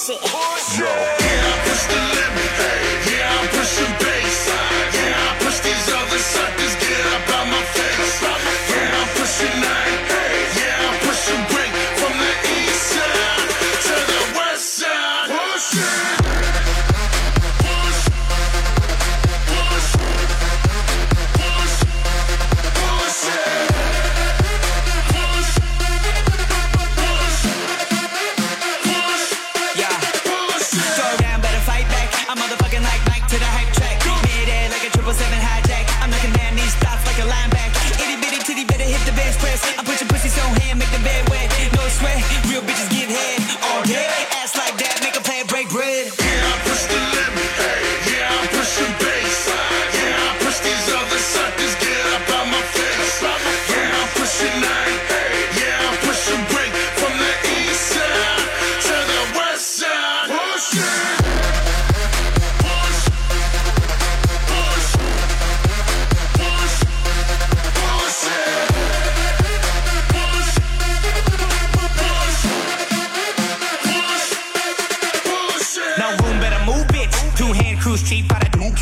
Horse. Horse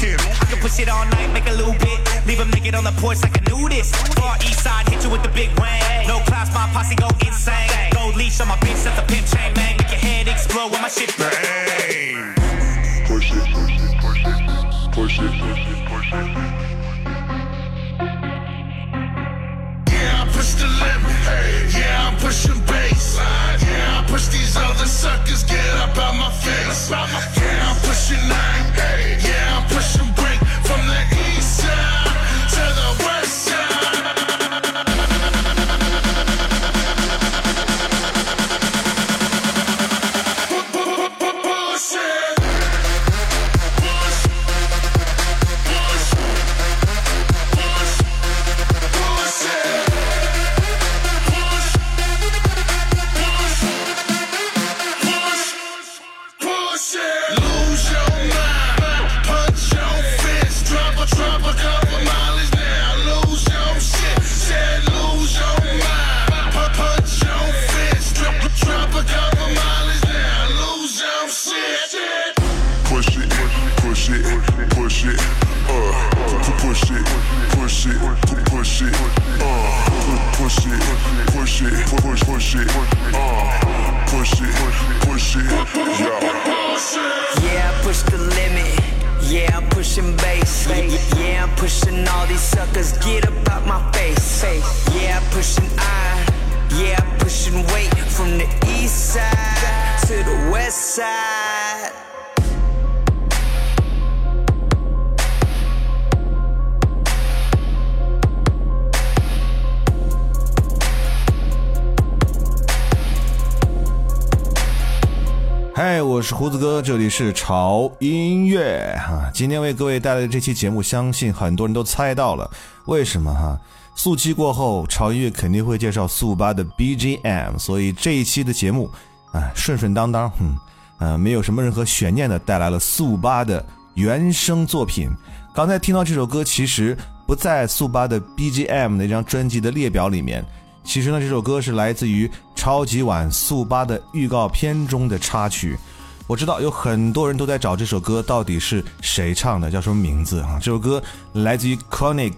I do care. I can push it all night, make a little bit. Leave 'em naked on the porch like a nudist. Far east side, hit you with the big rain. No clouds, my posse go insane. Gold leash on my bitch, that's a pimp chain, man. Make your head explode when my shit bang. Push it, push it, push it, push it, push it, push it. Push the limit. Yeah, I'm pushing baseline. Yeah, I push these other suckers. Get up out my face. Yeah, I'm pushing nine. Yeah, I'm pushing break from the 我是胡子哥，这里是潮音乐哈。今天为各位带来的这期节目，相信很多人都猜到了，为什么哈？速七过后，潮音乐肯定会介绍速八的 BGM，所以这一期的节目啊，顺顺当当，嗯，呃，没有什么任何悬念的带来了速八的原声作品。刚才听到这首歌，其实不在速八的 BGM 那张专辑的列表里面。其实呢，这首歌是来自于超级碗速八的预告片中的插曲。我知道有很多人都在找这首歌到底是谁唱的叫什么名字啊？这首歌来自于 chronic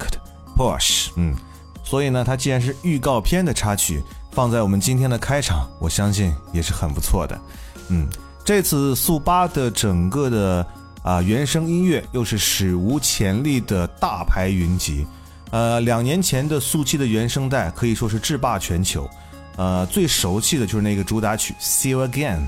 push 嗯。所以呢它既然是预告片的插曲放在我们今天的开场我相信也是很不错的。嗯。这次速八的整个的啊原声音乐又是史无前例的大牌云集。呃两年前的速七的原声带可以说是制霸全球。呃最熟悉的就是那个主打曲 see you again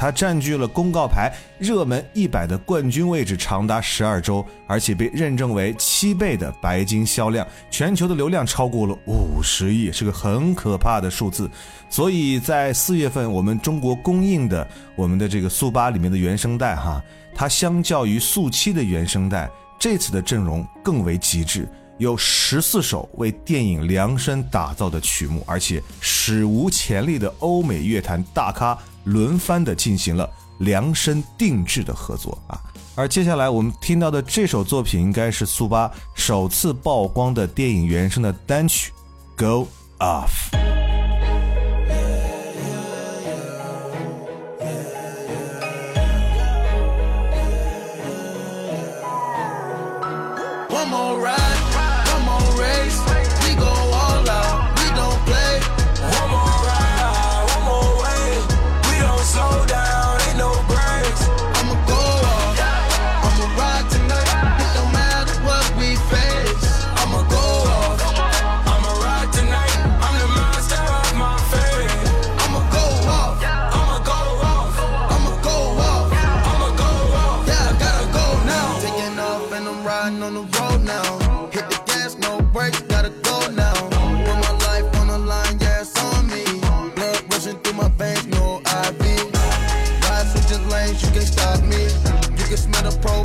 它占据了公告牌热门一百的冠军位置长达十二周而且被认证为七倍的白金销量全球的流量超过了五十亿是个很可怕的数字。所以在四月份我们中国公映的我们的这个速八里面的原声带哈它相较于速七的原声带这次的阵容更为极致有十四首为电影量身打造的曲目而且史无前例的欧美乐坛大咖轮番的进行了量身定制的合作啊，而接下来我们听到的这首作品，应该是苏八首次曝光的电影原声的单曲《Go Off》。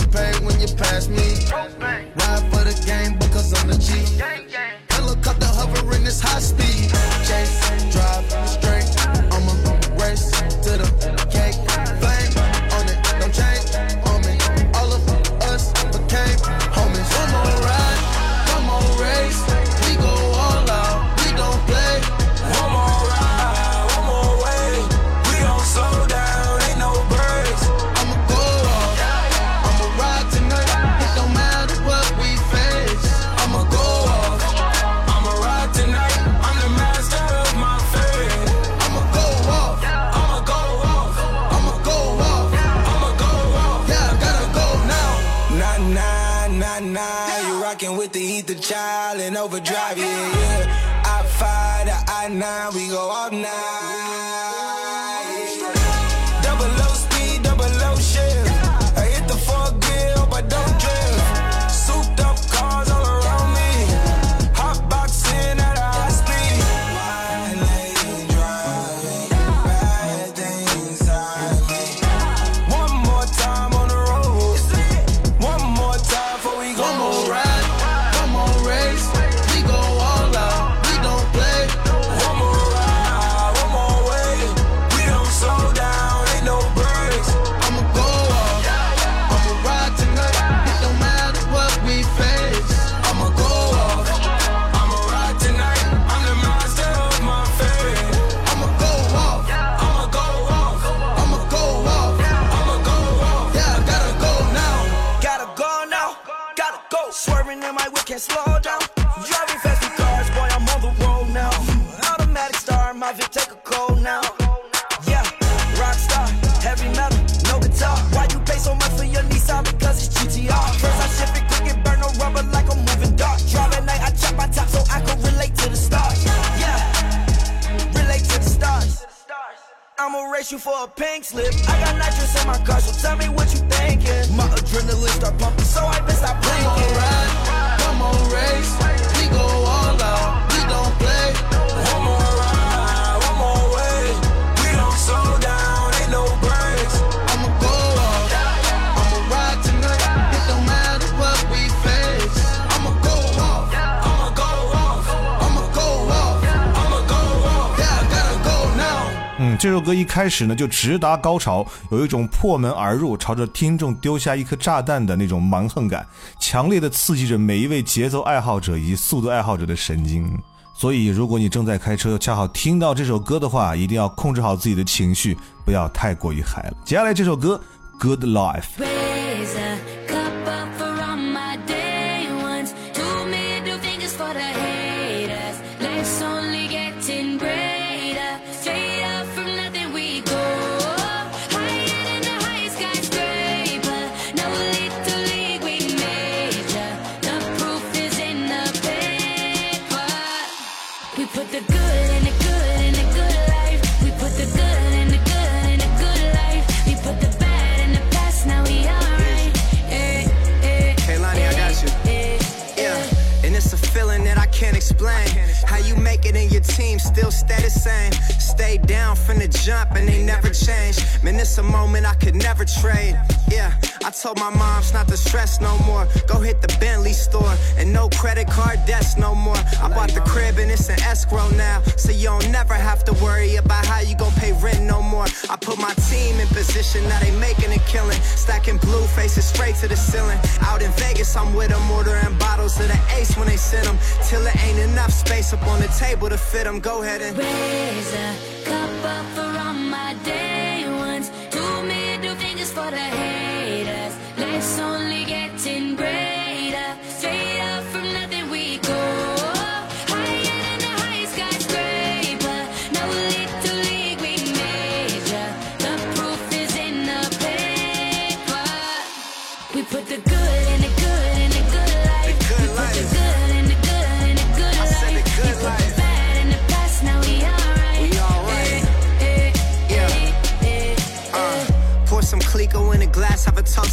propane when you pass me. Ride for the game because I'm the G. 歌一开始呢就直达高潮有一种破门而入朝着听众丢下一颗炸弹的那种蛮横感强烈的刺激着每一位节奏爱好者以及速度爱好者的神经。所以如果你正在开车恰好听到这首歌的话一定要控制好自己的情绪不要太过于嗨了。接下来这首歌 good life explain still stay the same. Stay down from the jump and they never change. Man, it's a moment I could never trade. Yeah, I told my moms not to stress no more. Go hit the Bentley store and no credit card debts no more. I bought the crib and it's an escrow now. So you don't never have to worry about how you gon' pay rent no more. I put my team in position, now they making a killing. Stacking blue faces straight to the ceiling. Out in Vegas, I'm with them, ordering bottles of the ace when they send them. Till it ain't enough space up on the table to fit them. Go ahead and Raise a cup up for all my day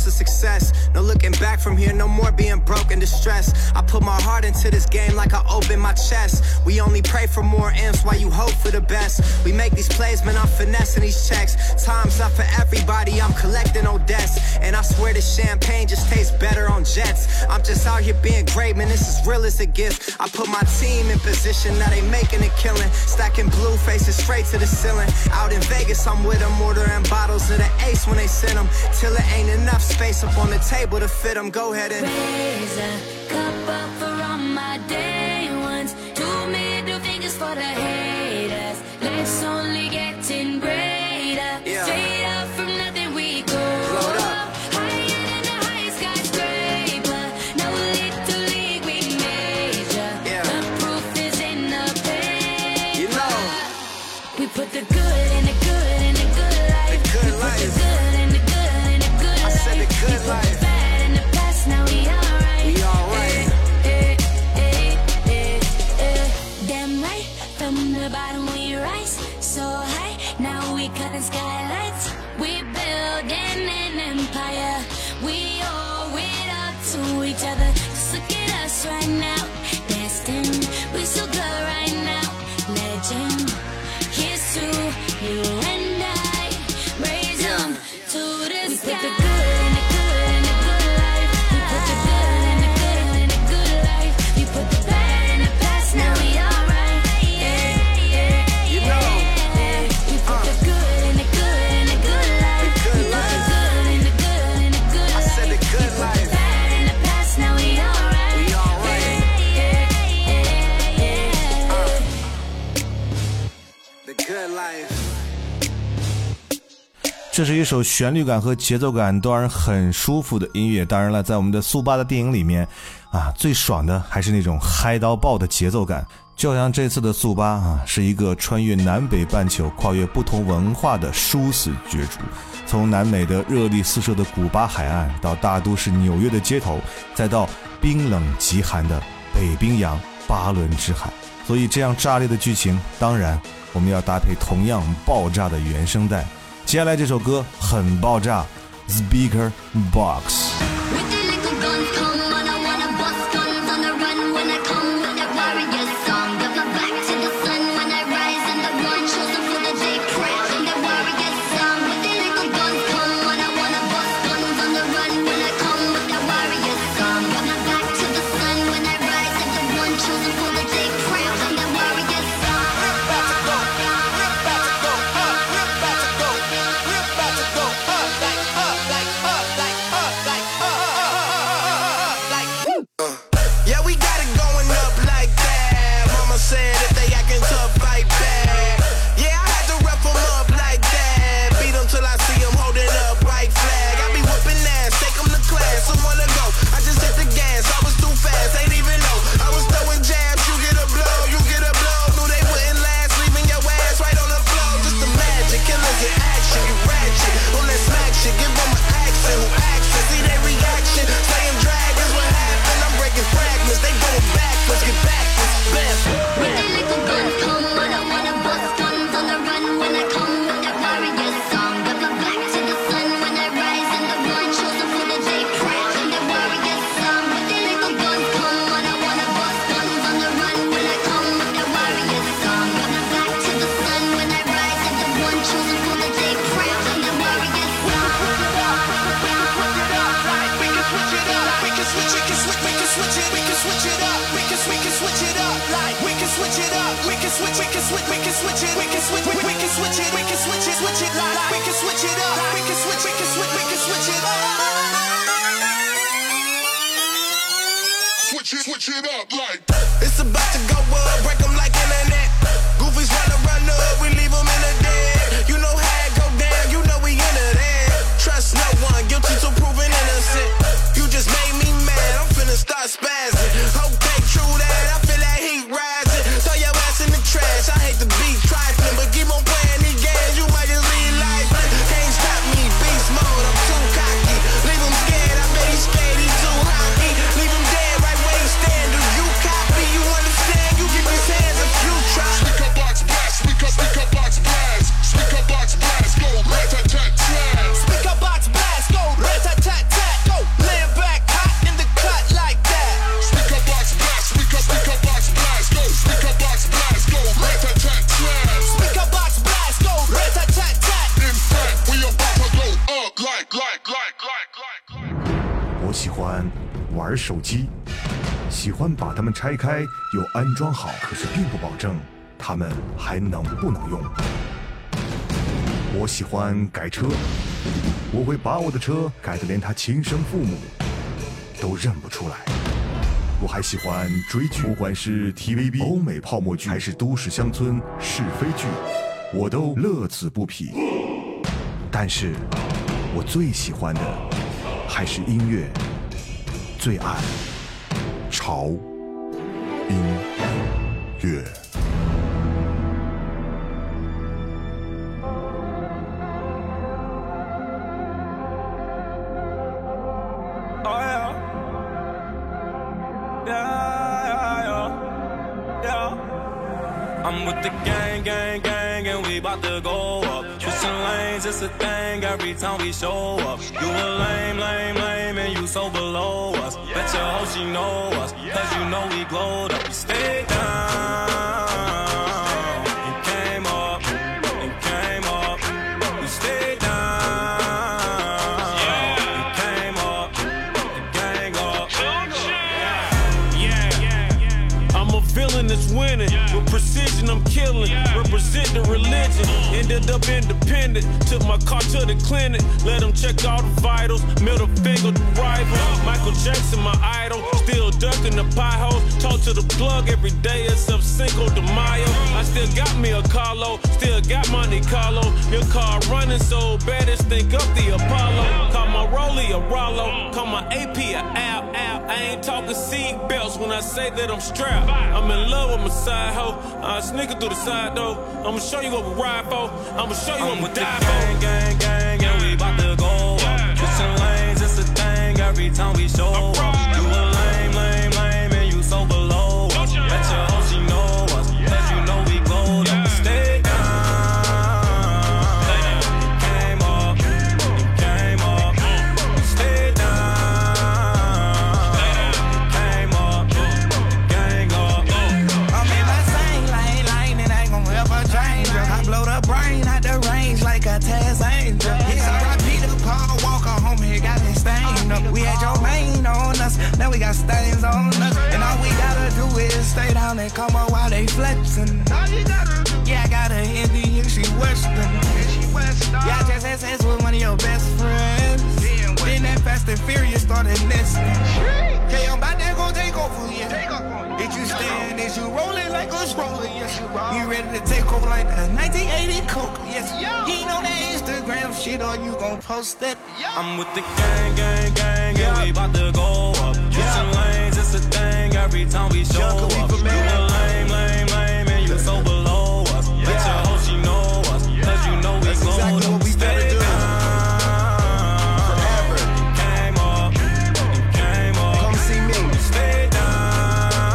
to success. No looking back from here, no more being broke and distressed. I put my heart into this game like I open my chest. We only pray for more M's while you hope for the best. We make these plays, man, I'm finessing these checks. Time's up for everybody, I'm collecting on debts. And I swear this champagne just tastes better on jets. I'm just out here being great, man, this is real as it gets. I put my team in position, now they making a killing. Stacking blue faces straight to the ceiling. Out in Vegas, I'm with them, ordering bottles of the ace when they send them. Till it ain't enough space up on the table to fit them. Go ahead and. Raise a cup up for all my day 一首旋律感和节奏感都让人很舒服的音乐。当然了，在我们的速八的电影里面，啊，最爽的还是那种嗨到爆的节奏感。就像这次的速八啊，是一个穿越南北半球、跨越不同文化的殊死角逐。从南美的热力四射的古巴海岸，到大都市纽约的街头，再到冰冷极寒的北冰洋巴伦支海。所以，这样炸裂的剧情，当然我们要搭配同样爆炸的原声带。接下来这首歌很爆炸，Speaker Box。他们拆开又安装好，可是并不保证他们还能不能用。我喜欢改车，我会把我的车改得连他亲生父母都认不出来。我还喜欢追剧，不管是 TVB、欧美泡沫剧，还是都市乡村是非剧，我都乐此不疲。但是，我最喜欢的还是音乐，最爱潮音乐。Oh. I'm with the gang, gang, gang, and to go up. Lanes, it's a thing every time we show up. You a lame, lame, lame, and you so below us. Your hoe she know us, cause you know we glowed up. We stayed down and came up, and came up. We stayed down and came up, and gang up. Yeah, I'm a villain that's winning. With precision, I'm killing. Represent the religion. Ended up independent. Took my car to the clinic. Let them check all the vitals. Middle finger to rival. Michael Jackson, my idol. Still ducking the potholes. Talk to the plug every day except Cinco de Mayo. I still got me a Carlo. Still got Monte Carlo. Your car running so bad, it's think up the Apollo. Call my Rolly a Rollo. Call my AP a Al Al. I ain't talking seat belts when I say that I'm strapped. I'm in love with my side hoe. I sneaking through the side door. I'ma show you what we ride for. I'ma show you I'm what with the gang, gang, gang, and we bout to go up. Switching lanes, it's a thing every time we show up. Down and come up while they flexing. Yeah, I got a Indian, she Western. Yeah, I just had sex with one of your best friends. Then that Fast and Furious started nesting. Okay, I'm about to go take over, yeah. Did you stand? Is you rolling like a stroller? Yes, you roll. You ready to take over like a 1980 Coke? Yes, you ain't on that Instagram shit or you gon' post that? I'm with the gang, gang, gang, and we bout to go up. Switching lanes, it's a thing every time we show up. Khalifa, You lame, lame, lame, and you so below us. Bet your hoe she know us, cause you know we That's glowed exactly up. what we Stay do. down, Forever. Came up, came up. Come see me. Stay down.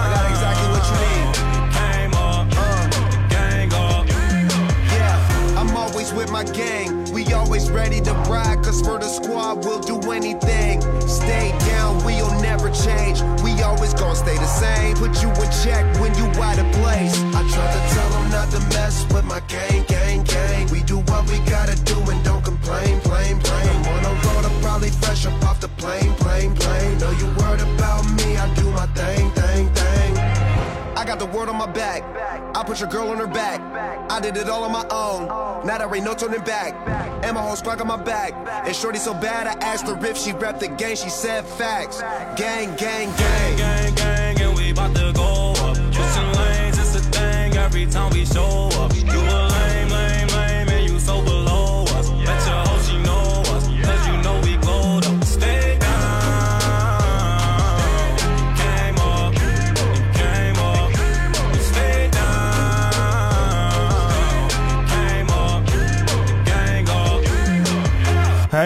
I got exactly what you need. Came up, uh. gang up. Yeah, I'm always with my gang. We always ready to ride, cause for the squad, we'll do anything. Gonna stay the same. Put you in check when you out of place. I try to tell them not to mess with my gang, gang, gang. We do what we gotta do and don't complain, blame, blame. On the road, I'm probably fresh up off the plane, plane, plane. Know you worried about me, I do my thing, thing, thing. I got the word on my back push a girl on her back. I did it all on my own. Now there ain't no turning back. And my whole squad on my back. And shorty so bad, I asked her if she rep the gang. She said facts. Gang, gang, gang. gang, gang, and we bout to go up. Switching lanes, it's a thing every time we show up. You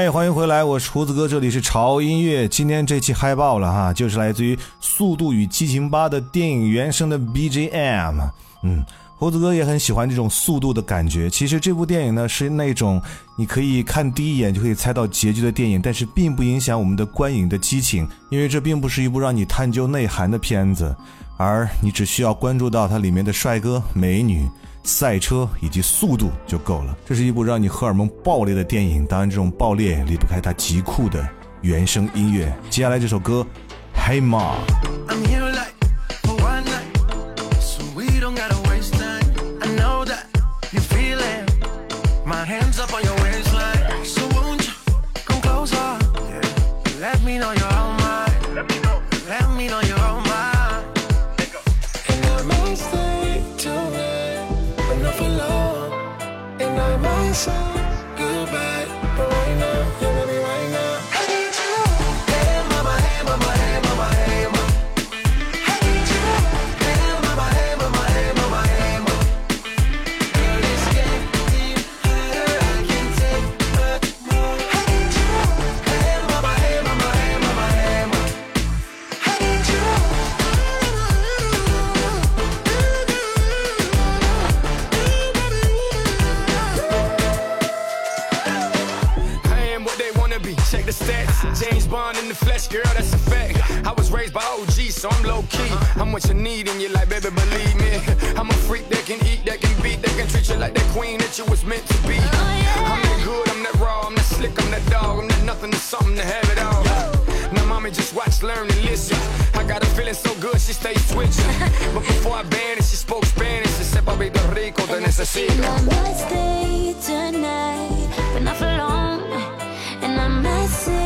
嗨，欢迎回来，我是胡子哥，这里是潮音乐。今天这期嗨爆了哈，就是来自于《速度与激情八》的电影原声的 BGM。嗯，胡子哥也很喜欢这种速度的感觉。其实这部电影呢是那种你可以看第一眼就可以猜到结局的电影，但是并不影响我们的观影的激情，因为这并不是一部让你探究内涵的片子，而你只需要关注到它里面的帅哥美女。赛车以及速度就够了。这是一部让你荷尔蒙爆裂的电影，当然这种爆裂离不开它极酷的原声音乐。接下来这首歌《Hey Ma》。Stats. James Bond in the flesh, girl, that's a fact. I was raised by OG, so I'm low key. I'm what you need in your life, baby, believe me. I'm a freak that can eat, that can beat, that can treat you like that queen that you was meant to be. Oh, I'm that good, I'm that raw, I'm that slick, I'm that dog, I'm that nothing to something to have it all. Now, mommy, just watch, learn, and listen. I got her feeling so good, she stays switching. But before I banned it, she spoke Spanish. Se sepa, baby, rico, te necesito. And I might stay tonight, but not for long. And I might say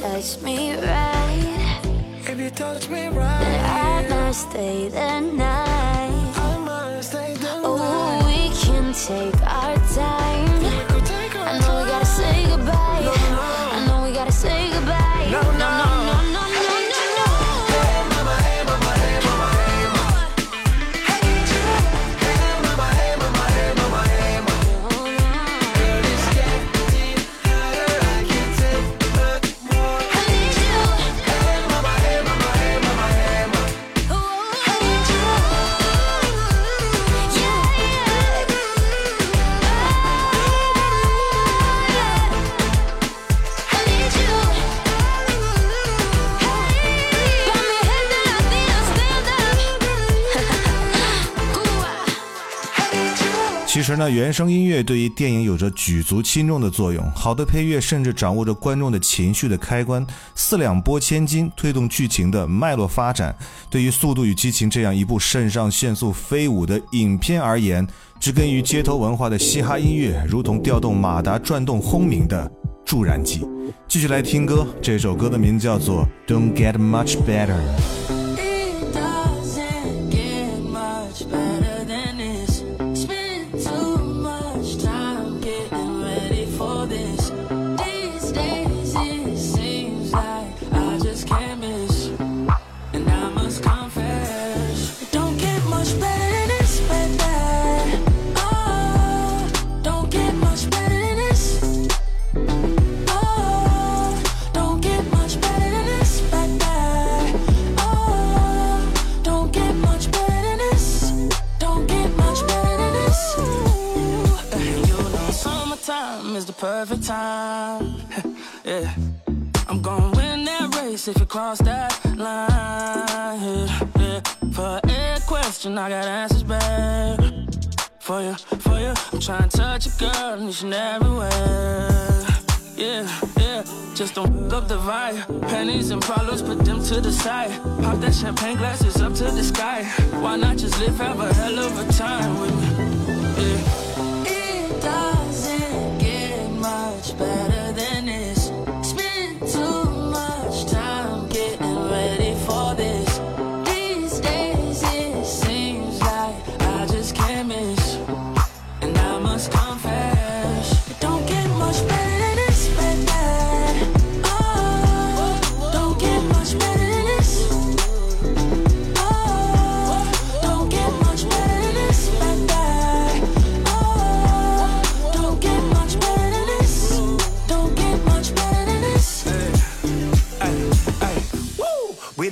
touch me right, If you touch me right, then I might stay the night. I might stay the Oh, we can take our time. Take our I know we gotta say goodbye. 其实呢，原声音乐对于电影有着举足轻重的作用。好的配乐甚至掌握着观众的情绪的开关，四两拨千斤，推动剧情的脉络发展。对于《速度与激情》这样一部肾上腺素飞舞的影片而言，植根于街头文化的嘻哈音乐，如同调动马达转动轰鸣的助燃剂。继续来听歌，这首歌的名字叫做《Don't Get Much Better》。Perfect time. yeah. I'm gonna win that race if you cross that line. Yeah, yeah. For every question, I got answers back. For you, for you, I'm trying to touch a girl and and everywhere. Yeah, yeah, just don't f- up the vibe. Pennies and problems, put them to the side. Pop that champagne glasses up to the sky. Why not just live, have a hell of a time with me?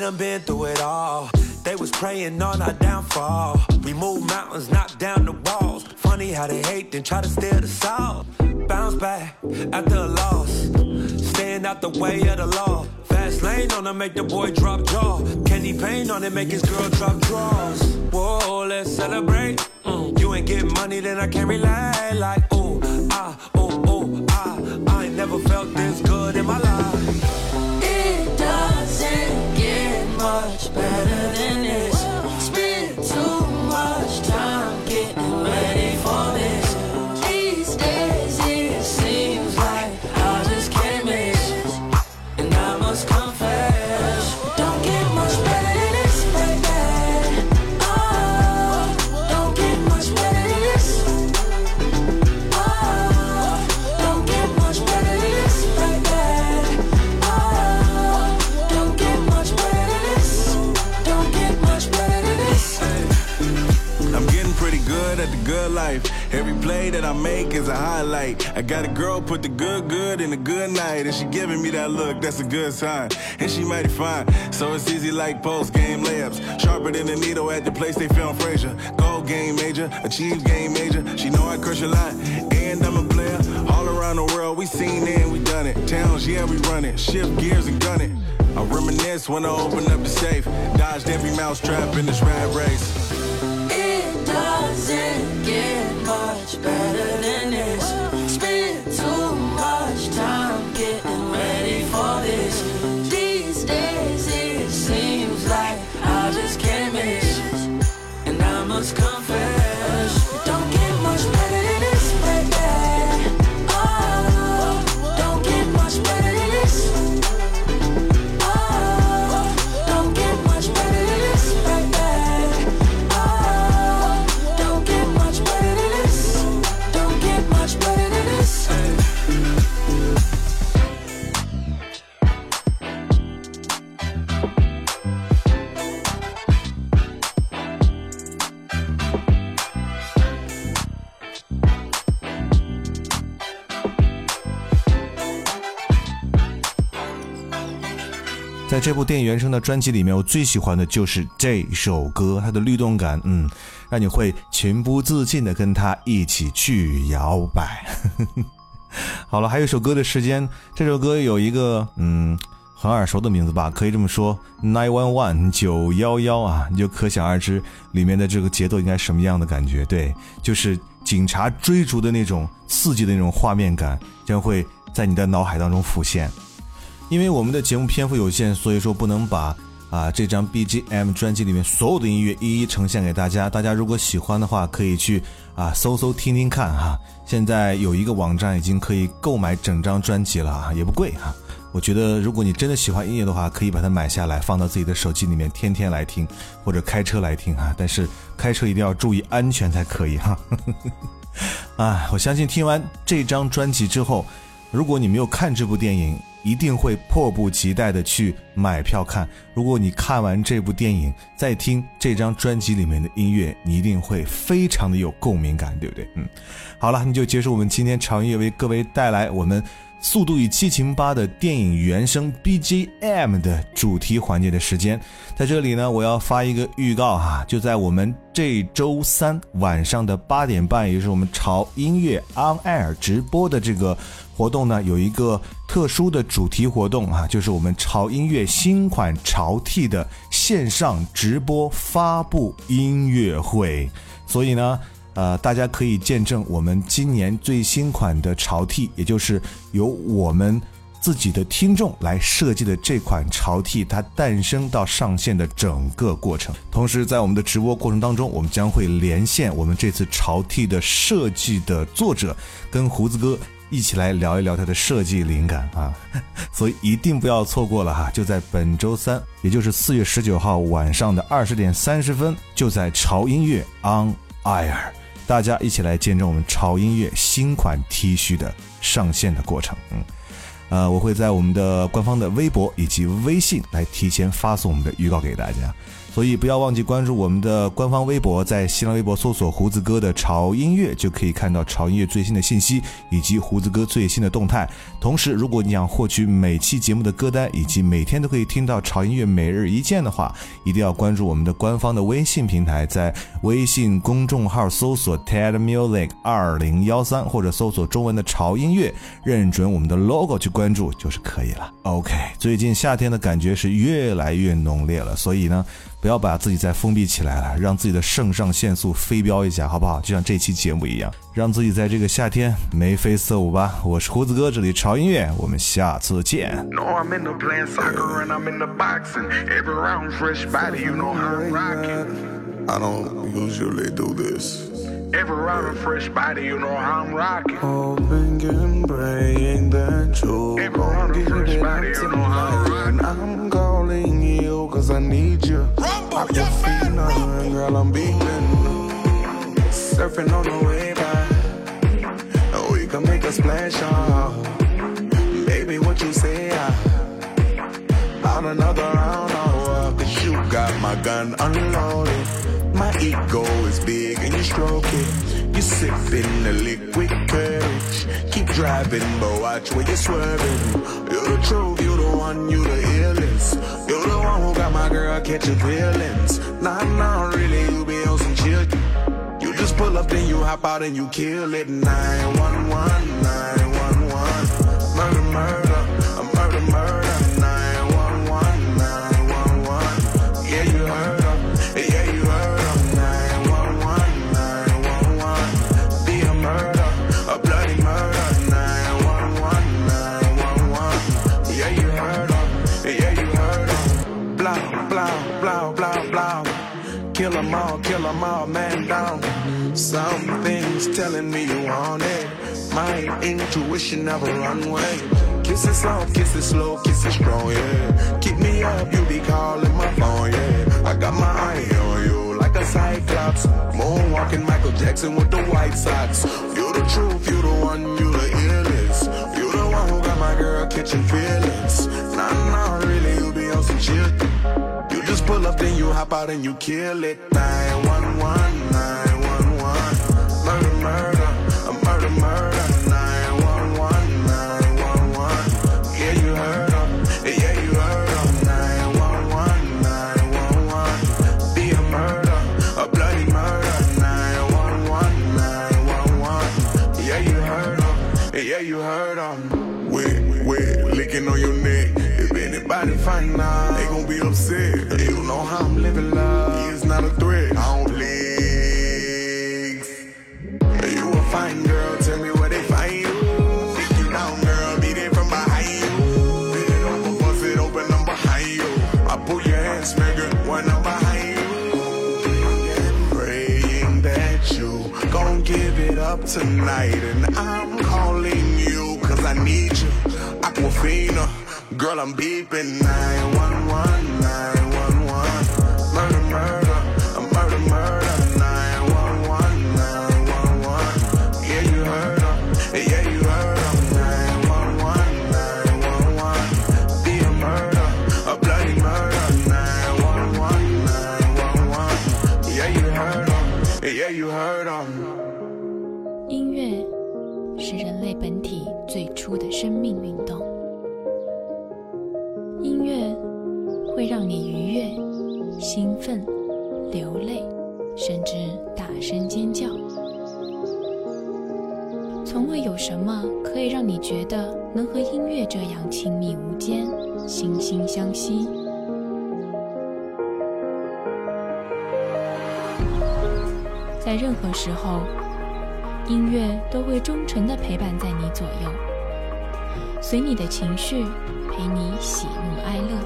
Done been through it all. They was praying on our downfall. We moved mountains, knocked down the walls. Funny how they hate, then try to steal the soul. Bounce back after a loss. Staying out the way of the law. Fast lane on to make the boy drop jaw. Candy paint on it, make his girl drop draws. Whoa, let's celebrate. Mm, You ain't getting money, then I can't relate. Like, that I make is a highlight. I got a girl put the good good in a good night, and she giving me that look. That's a good sign, and she mighty fine. So it's easy like post game layups, sharper than a needle at the place they film Frazier. Gold game major, achieve game major. She know I crush a lot, and I'm a player. All around the world, we seen it and we done it. Towns, yeah, we run it. Shift gears and gun it. I reminisce when I open up the safe. Dodged every mouse trap in this rat race. Doesn't get much better than this. Spend too much time getting ready for this. These days it seems like I just can't miss. And I must confess, 这部电影原声的专辑里面，我最喜欢的就是这首歌，它的律动感，嗯，让你会情不自禁的跟它一起去摇摆。好了，还有一首歌的时间，这首歌有一个嗯很耳熟的名字吧，可以这么说，nine one one 九幺幺啊，你就可想而知里面的这个节奏应该什么样的感觉。对，就是警察追逐的那种刺激的那种画面感，将会在你的脑海当中浮现。因为我们的节目篇幅有限，所以说不能把啊这张 BGM 专辑里面所有的音乐一一呈现给大家。大家如果喜欢的话，可以去啊搜搜听听看哈。现在有一个网站已经可以购买整张专辑了啊，也不贵哈。我觉得如果你真的喜欢音乐的话，可以把它买下来，放到自己的手机里面，天天来听，或者开车来听哈。但是开车一定要注意安全才可以哈。啊，我相信听完这张专辑之后，如果你没有看这部电影，一定会迫不及待的去买票看。如果你看完这部电影，再听这张专辑里面的音乐，你一定会非常的有共鸣感，对不对？嗯，好了，那就结束我们今天长夜为各位带来我们速度与激情八》的电影原声 BGM 的主题环节的时间。在这里呢，我要发一个预告哈，就在我们这周三晚上的八点半，也就是我们潮音乐 On Air 直播的这个活动呢，有一个特殊的主题活动啊，就是我们潮音乐新款潮 T 的线上直播发布音乐会。所以呢，呃，大家可以见证我们今年最新款的潮 T，也就是由我们自己的听众来设计的这款潮 T，它诞生到上线的整个过程。同时，在我们的直播过程当中，我们将会连线我们这次潮 T 的设计的作者，跟胡子哥一起来聊一聊他的设计灵感啊。所以一定不要错过了哈！就在本周三，也就是四月十九号晚上的二十点三十分，就在潮音乐 On Air，大家一起来见证我们潮音乐新款 T 恤的上线的过程。嗯，呃，我会在我们的官方的微博以及微信来提前发送我们的预告给大家。所以不要忘记关注我们的官方微博，在新浪微博搜索“胡子哥的潮音乐”，就可以看到潮音乐最新的信息以及胡子哥最新的动态。同时，如果你想获取每期节目的歌单以及每天都可以听到潮音乐每日一见的话，一定要关注我们的官方的微信平台，在微信公众号搜索 “TED Music 二零幺三”或者搜索中文的潮音乐，认准我们的 logo 去关注就是可以了。OK，最近夏天的感觉是越来越浓烈了，所以呢。不要把自己再封闭起来了，让自己的肾上腺素飞飙一下，好不好？就像这期节目一样，让自己在这个夏天眉飞色舞吧。我是胡子哥，这里潮音乐，我们下次见。No, I'm into playing soccer and I'm into boxing. Every round fresh body, you know how I'm rocking. I don't usually do this. Every round of fresh body, you know how I'm rocking. Hoping and praying that you'll Every round give fresh it body, you know how I'm rocking. I'm calling cause I need you. Aquafina, and girl, I'm beeping. Surfing on the wave, and we can make a splash, uh. Baby, what you say? Uh, on another round, oh, uh, cause you got my gun unloaded. My ego is big and you stroke it. You sipping the liquid courage. Driving, but watch where you're swerving. You're the truth, you're the one, you're the illest. You're the one who got my girl catching feelings. Nah, nah, really, you be on some chill. You just pull up, then you hop out and you kill it. 911, Something's telling me you want it. My intuition never run away. Kiss it soft, kiss it slow, kiss it strong, yeah. Keep me up, you be calling my phone, yeah. I got my eye on you like a cyclops. Moonwalking Michael Jackson with the white socks. You the truth, you the one, you the illest. You the one who got my girl catching feelings. Nah, nah, really, you be on some chill. You just pull up, then you hop out and you kill it. 911, 911. Tonight. And I'm calling you, cause I need you. Aquafina, girl, I'm beeping 911, 之后，音乐都会忠诚的陪伴在你左右，随你的情绪，陪你喜怒哀乐。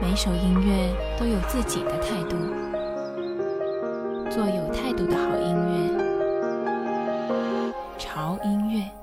每首音乐都有自己的态度，做有态度的好音乐。潮音乐。